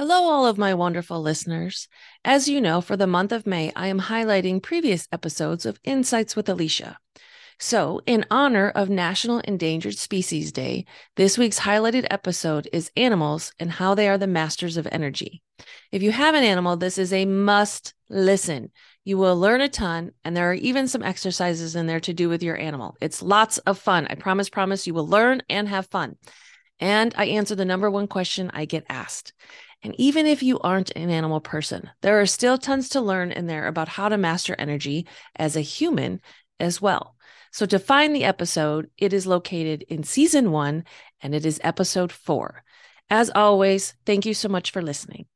Hello, all of my wonderful listeners. As you know, for the month of May, I am highlighting previous episodes of Insights with Alicia. So, in honor of National Endangered Species Day, this week's highlighted episode is animals and how they are the masters of energy. If you have an animal, this is a must listen. You will learn a ton, and there are even some exercises in there to do with your animal. It's lots of fun. I promise, promise you will learn and have fun. And I answer the number one question I get asked. And even if you aren't an animal person, there are still tons to learn in there about how to master energy as a human as well. So to find the episode, it is located in season one and it is episode four. As always, thank you so much for listening.